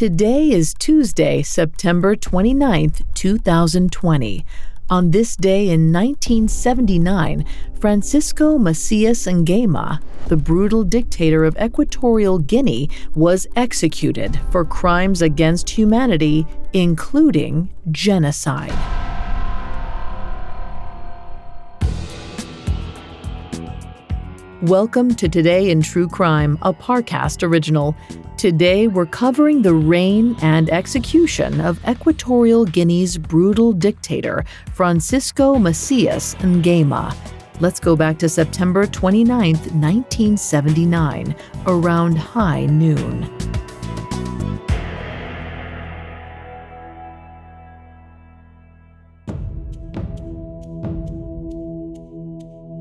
Today is Tuesday, September 29th, 2020. On this day in 1979, Francisco Macias Nguema, the brutal dictator of Equatorial Guinea, was executed for crimes against humanity, including genocide. Welcome to Today in True Crime, a Parcast original. Today we're covering the reign and execution of Equatorial Guinea's brutal dictator, Francisco Macias Nguema. Let's go back to September 29, 1979, around high noon.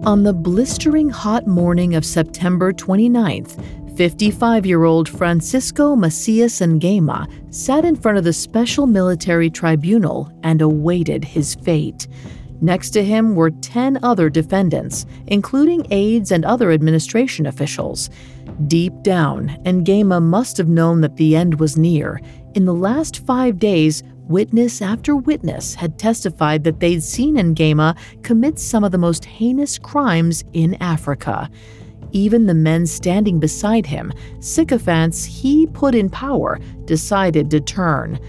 On the blistering hot morning of September 29th, 55 year old Francisco Macias Nguema sat in front of the Special Military Tribunal and awaited his fate. Next to him were 10 other defendants, including aides and other administration officials. Deep down, Nguema must have known that the end was near. In the last five days, witness after witness had testified that they'd seen Nguema commit some of the most heinous crimes in Africa. Even the men standing beside him, sycophants he put in power, decided to turn.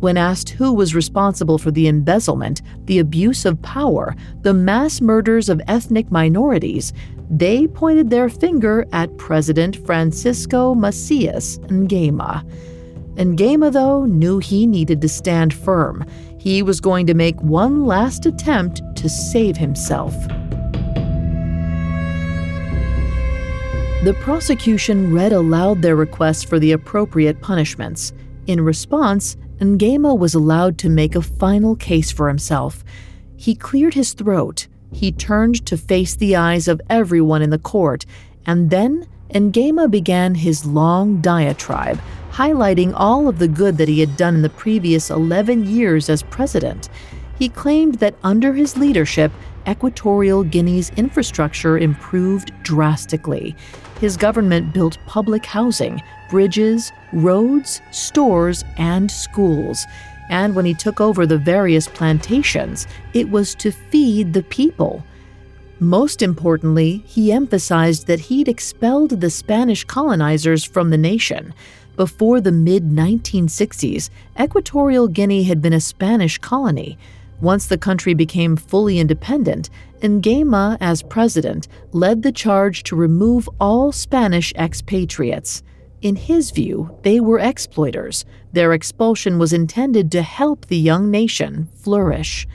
When asked who was responsible for the embezzlement, the abuse of power, the mass murders of ethnic minorities, they pointed their finger at President Francisco Macias Nguema. Nguema, though, knew he needed to stand firm. He was going to make one last attempt to save himself. The prosecution read aloud their request for the appropriate punishments. In response, Nguema was allowed to make a final case for himself. He cleared his throat. He turned to face the eyes of everyone in the court, and then Nguema began his long diatribe, highlighting all of the good that he had done in the previous 11 years as president. He claimed that under his leadership, Equatorial Guinea's infrastructure improved drastically. His government built public housing, bridges, roads, stores, and schools. And when he took over the various plantations, it was to feed the people. Most importantly, he emphasized that he'd expelled the Spanish colonizers from the nation. Before the mid 1960s, Equatorial Guinea had been a Spanish colony. Once the country became fully independent, Nguema, as president, led the charge to remove all Spanish expatriates. In his view, they were exploiters. Their expulsion was intended to help the young nation flourish.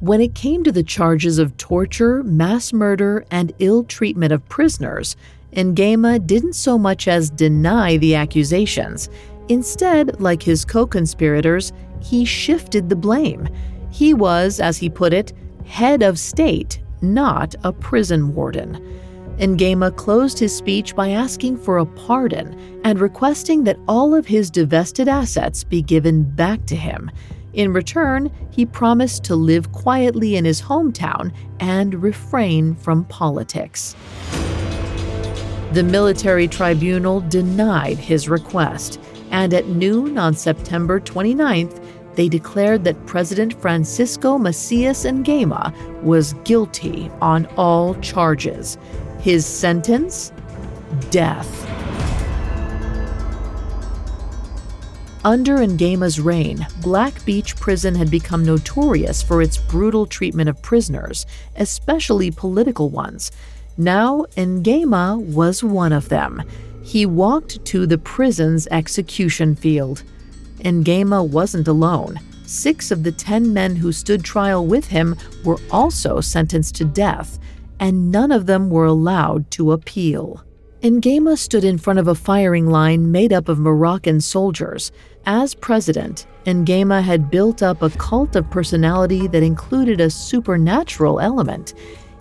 When it came to the charges of torture, mass murder, and ill treatment of prisoners, Nguema didn't so much as deny the accusations. Instead, like his co conspirators, he shifted the blame. He was, as he put it, head of state, not a prison warden. Nguema closed his speech by asking for a pardon and requesting that all of his divested assets be given back to him. In return, he promised to live quietly in his hometown and refrain from politics. The military tribunal denied his request, and at noon on September 29th, they declared that President Francisco Macias Nguema was guilty on all charges. His sentence? Death. Under Nguema's reign, Black Beach Prison had become notorious for its brutal treatment of prisoners, especially political ones. Now, Nguema was one of them. He walked to the prison's execution field. Nguema wasn't alone. Six of the ten men who stood trial with him were also sentenced to death, and none of them were allowed to appeal. Nguema stood in front of a firing line made up of Moroccan soldiers. As president, Nguema had built up a cult of personality that included a supernatural element.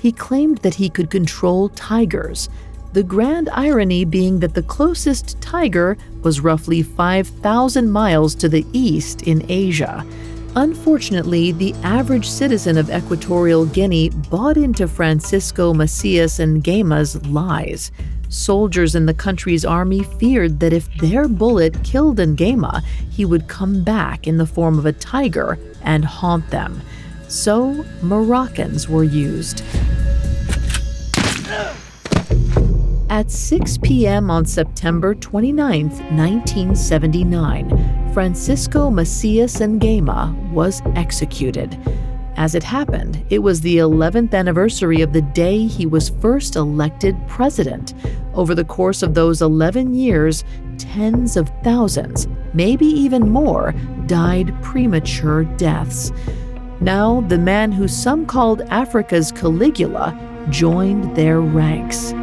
He claimed that he could control tigers. The grand irony being that the closest tiger was roughly 5,000 miles to the east in Asia. Unfortunately, the average citizen of Equatorial Guinea bought into Francisco Macias Nguema's lies. Soldiers in the country's army feared that if their bullet killed Nguema, he would come back in the form of a tiger and haunt them. So, Moroccans were used. At 6 p.m. on September 29, 1979, Francisco Macias Nguema was executed. As it happened, it was the 11th anniversary of the day he was first elected president. Over the course of those 11 years, tens of thousands, maybe even more, died premature deaths. Now, the man who some called Africa's Caligula joined their ranks.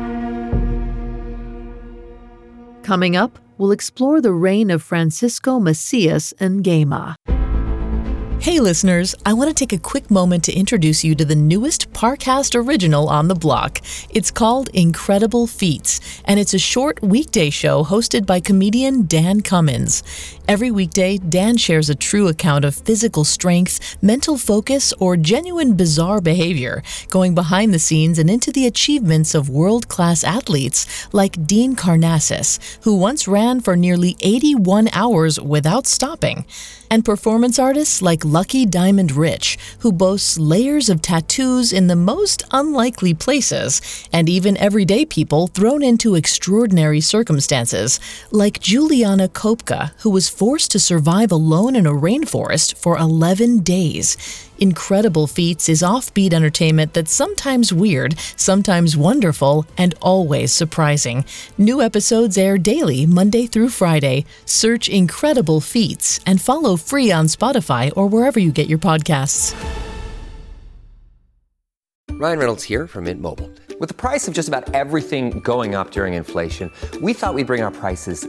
Coming up, we'll explore the reign of Francisco Macias Nguema. Hey listeners, I want to take a quick moment to introduce you to the newest Parcast original on the block. It's called Incredible Feats, and it's a short weekday show hosted by comedian Dan Cummins. Every weekday, Dan shares a true account of physical strength, mental focus, or genuine bizarre behavior, going behind the scenes and into the achievements of world class athletes like Dean Karnazes, who once ran for nearly 81 hours without stopping, and performance artists like Lucky Diamond Rich, who boasts layers of tattoos in the most unlikely places, and even everyday people thrown into extraordinary circumstances, like Juliana Koepcke, who was forced to survive alone in a rainforest for 11 days. Incredible Feats is offbeat entertainment that's sometimes weird, sometimes wonderful, and always surprising. New episodes air daily, Monday through Friday. Search Incredible Feats and follow free on Spotify or wherever you get your podcasts. Ryan Reynolds here from Mint Mobile. With the price of just about everything going up during inflation, we thought we'd bring our prices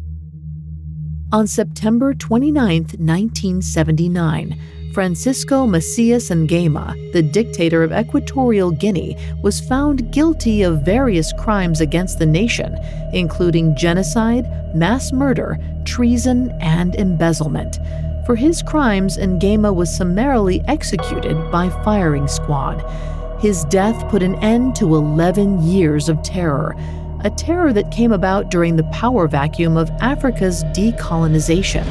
On September 29, 1979, Francisco Macias Nguema, the dictator of Equatorial Guinea, was found guilty of various crimes against the nation, including genocide, mass murder, treason, and embezzlement. For his crimes, Nguema was summarily executed by firing squad. His death put an end to 11 years of terror, a terror that came about during the power vacuum of Africa's decolonization.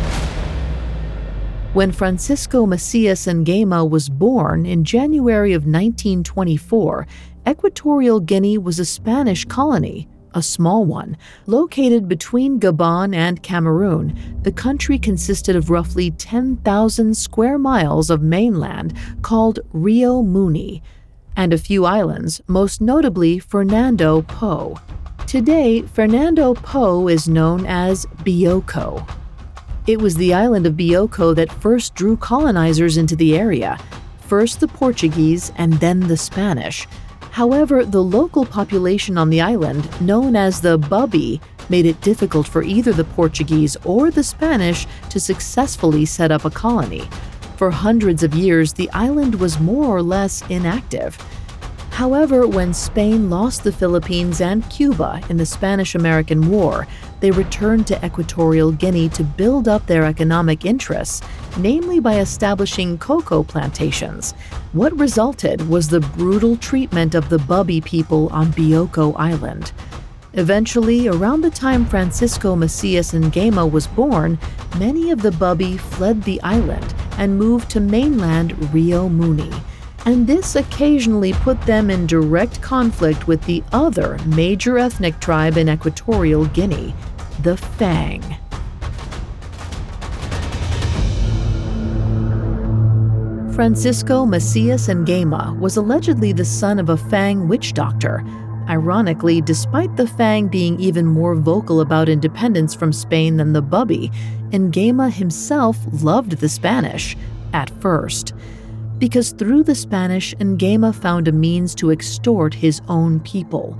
When Francisco Macias Nguema was born in January of 1924, Equatorial Guinea was a Spanish colony, a small one. Located between Gabon and Cameroon, the country consisted of roughly 10,000 square miles of mainland called Rio Muni, and a few islands, most notably Fernando Po. Today, Fernando Po is known as Bioko. It was the island of Bioko that first drew colonizers into the area, first the Portuguese and then the Spanish. However, the local population on the island, known as the Bubi, made it difficult for either the Portuguese or the Spanish to successfully set up a colony. For hundreds of years, the island was more or less inactive. However, when Spain lost the Philippines and Cuba in the Spanish American War, they returned to Equatorial Guinea to build up their economic interests, namely by establishing cocoa plantations. What resulted was the brutal treatment of the Bubi people on Bioko Island. Eventually, around the time Francisco Macias Nguema was born, many of the Bubi fled the island and moved to mainland Rio Muni and this occasionally put them in direct conflict with the other major ethnic tribe in Equatorial Guinea, the Fang. Francisco Macias Nguema was allegedly the son of a Fang witch doctor. Ironically, despite the Fang being even more vocal about independence from Spain than the Bubi, Nguema himself loved the Spanish, at first. Because through the Spanish, Nguema found a means to extort his own people.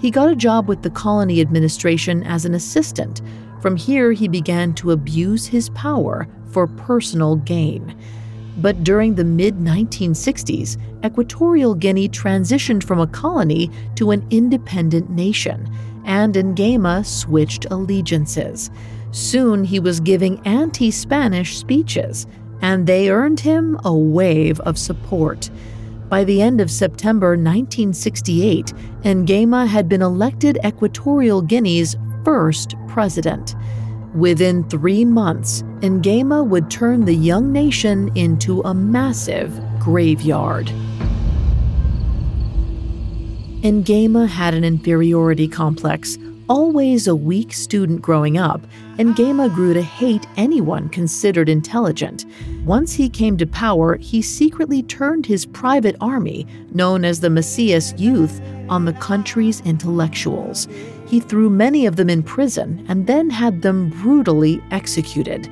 He got a job with the colony administration as an assistant. From here, he began to abuse his power for personal gain. But during the mid 1960s, Equatorial Guinea transitioned from a colony to an independent nation, and Nguema switched allegiances. Soon he was giving anti Spanish speeches, and they earned him a wave of support. By the end of September 1968, Nguema had been elected Equatorial Guinea's first president. Within three months, Nguema would turn the young nation into a massive graveyard. Nguema had an inferiority complex, always a weak student growing up, Nguema grew to hate anyone considered intelligent. Once he came to power, he secretly turned his private army, known as the Macias Youth, on the country's intellectuals. He threw many of them in prison and then had them brutally executed.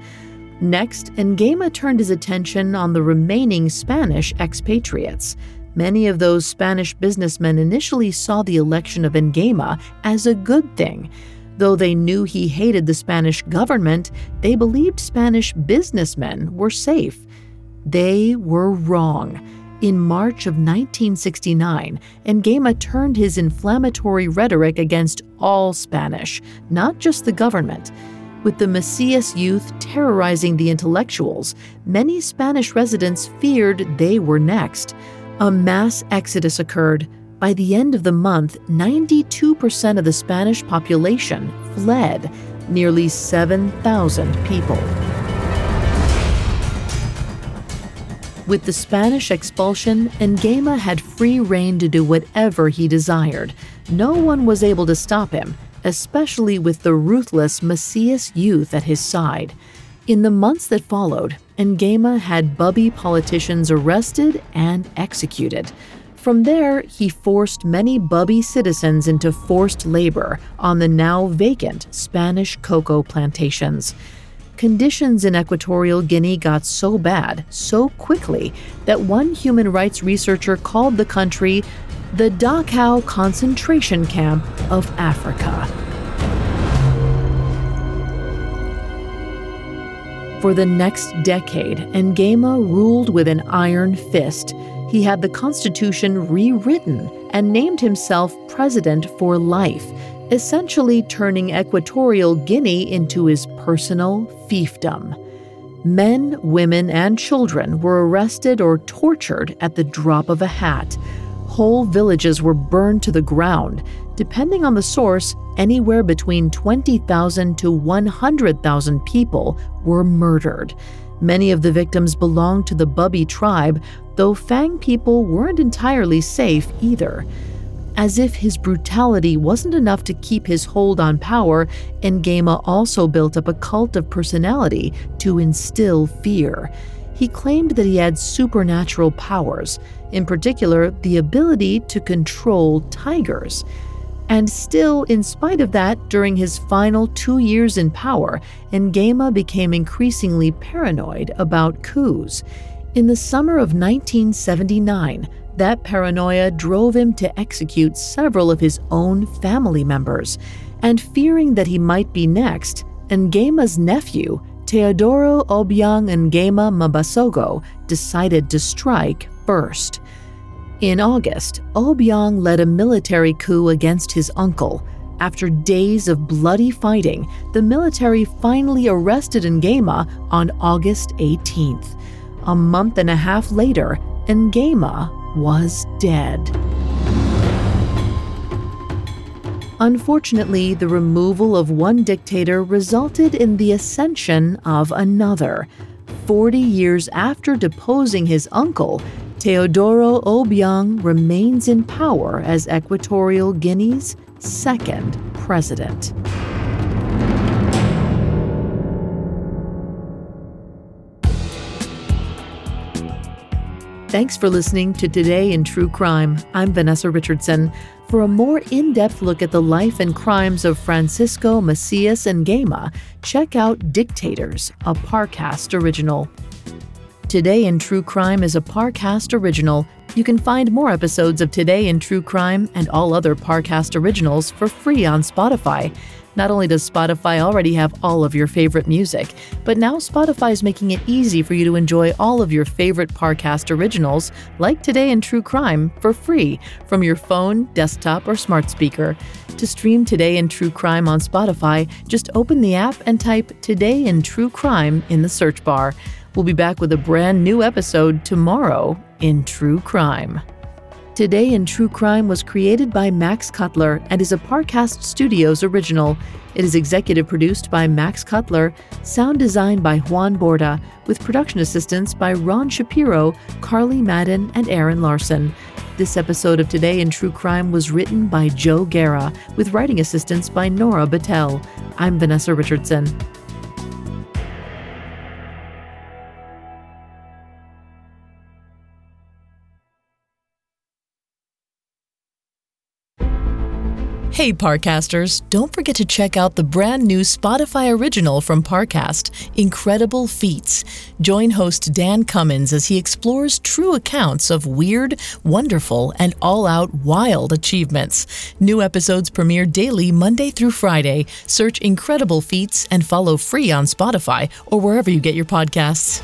Next, Nguema turned his attention on the remaining Spanish expatriates. Many of those Spanish businessmen initially saw the election of Nguema as a good thing. Though they knew he hated the Spanish government, they believed Spanish businessmen were safe. They were wrong. In March of 1969, Nguema turned his inflammatory rhetoric against all Spanish, not just the government. With the Macias youth terrorizing the intellectuals, many Spanish residents feared they were next. A mass exodus occurred. By the end of the month, 92% of the Spanish population fled, nearly 7,000 people. With the Spanish expulsion, Nguema had free rein to do whatever he desired. No one was able to stop him, especially with the ruthless Macias youth at his side. In the months that followed, Nguema had Bubi politicians arrested and executed. From there, he forced many Bubi citizens into forced labor on the now vacant Spanish cocoa plantations. Conditions in Equatorial Guinea got so bad so quickly that one human rights researcher called the country the Dachau concentration camp of Africa. For the next decade, Nguema ruled with an iron fist. He had the Constitution rewritten and named himself president for life, essentially turning Equatorial Guinea into his personal fiefdom. Men, women, and children were arrested or tortured at the drop of a hat. Whole villages were burned to the ground. Depending on the source, anywhere between 20,000 to 100,000 people were murdered. Many of the victims belonged to the Bubi tribe, though Fang people weren't entirely safe either. As if his brutality wasn't enough to keep his hold on power, Nguema also built up a cult of personality to instill fear. He claimed that he had supernatural powers, in particular, the ability to control tigers. And still, in spite of that, during his final two years in power, Nguema became increasingly paranoid about coups. In the summer of 1979, that paranoia drove him to execute several of his own family members. And fearing that he might be next, Nguema's nephew, Teodoro Obiang Nguema Mbasogo, decided to strike first. In August, Obiang led a military coup against his uncle. After days of bloody fighting, the military finally arrested Nguema on August 18th. A month and a half later, Nguema was dead. Unfortunately, the removal of one dictator resulted in the ascension of another. Forty years after deposing his uncle, Teodoro Obiang remains in power as Equatorial Guinea's second president. Thanks for listening to Today in True Crime. I'm Vanessa Richardson. For a more in depth look at the life and crimes of Francisco Macias Nguema, check out Dictators, a Parcast original. Today in True Crime is a Parcast original. You can find more episodes of Today in True Crime and all other Parcast originals for free on Spotify. Not only does Spotify already have all of your favorite music, but now Spotify is making it easy for you to enjoy all of your favorite Parcast originals, like Today in True Crime, for free from your phone, desktop, or smart speaker. To stream Today in True Crime on Spotify, just open the app and type Today in True Crime in the search bar. We'll be back with a brand new episode tomorrow in True Crime. Today in True Crime was created by Max Cutler and is a Parcast Studios original. It is executive produced by Max Cutler, sound designed by Juan Borda, with production assistance by Ron Shapiro, Carly Madden, and Aaron Larson. This episode of Today in True Crime was written by Joe Guerra, with writing assistance by Nora Battelle. I'm Vanessa Richardson. Hey, Parcasters, don't forget to check out the brand new Spotify original from Parcast, Incredible Feats. Join host Dan Cummins as he explores true accounts of weird, wonderful, and all out wild achievements. New episodes premiere daily Monday through Friday. Search Incredible Feats and follow free on Spotify or wherever you get your podcasts.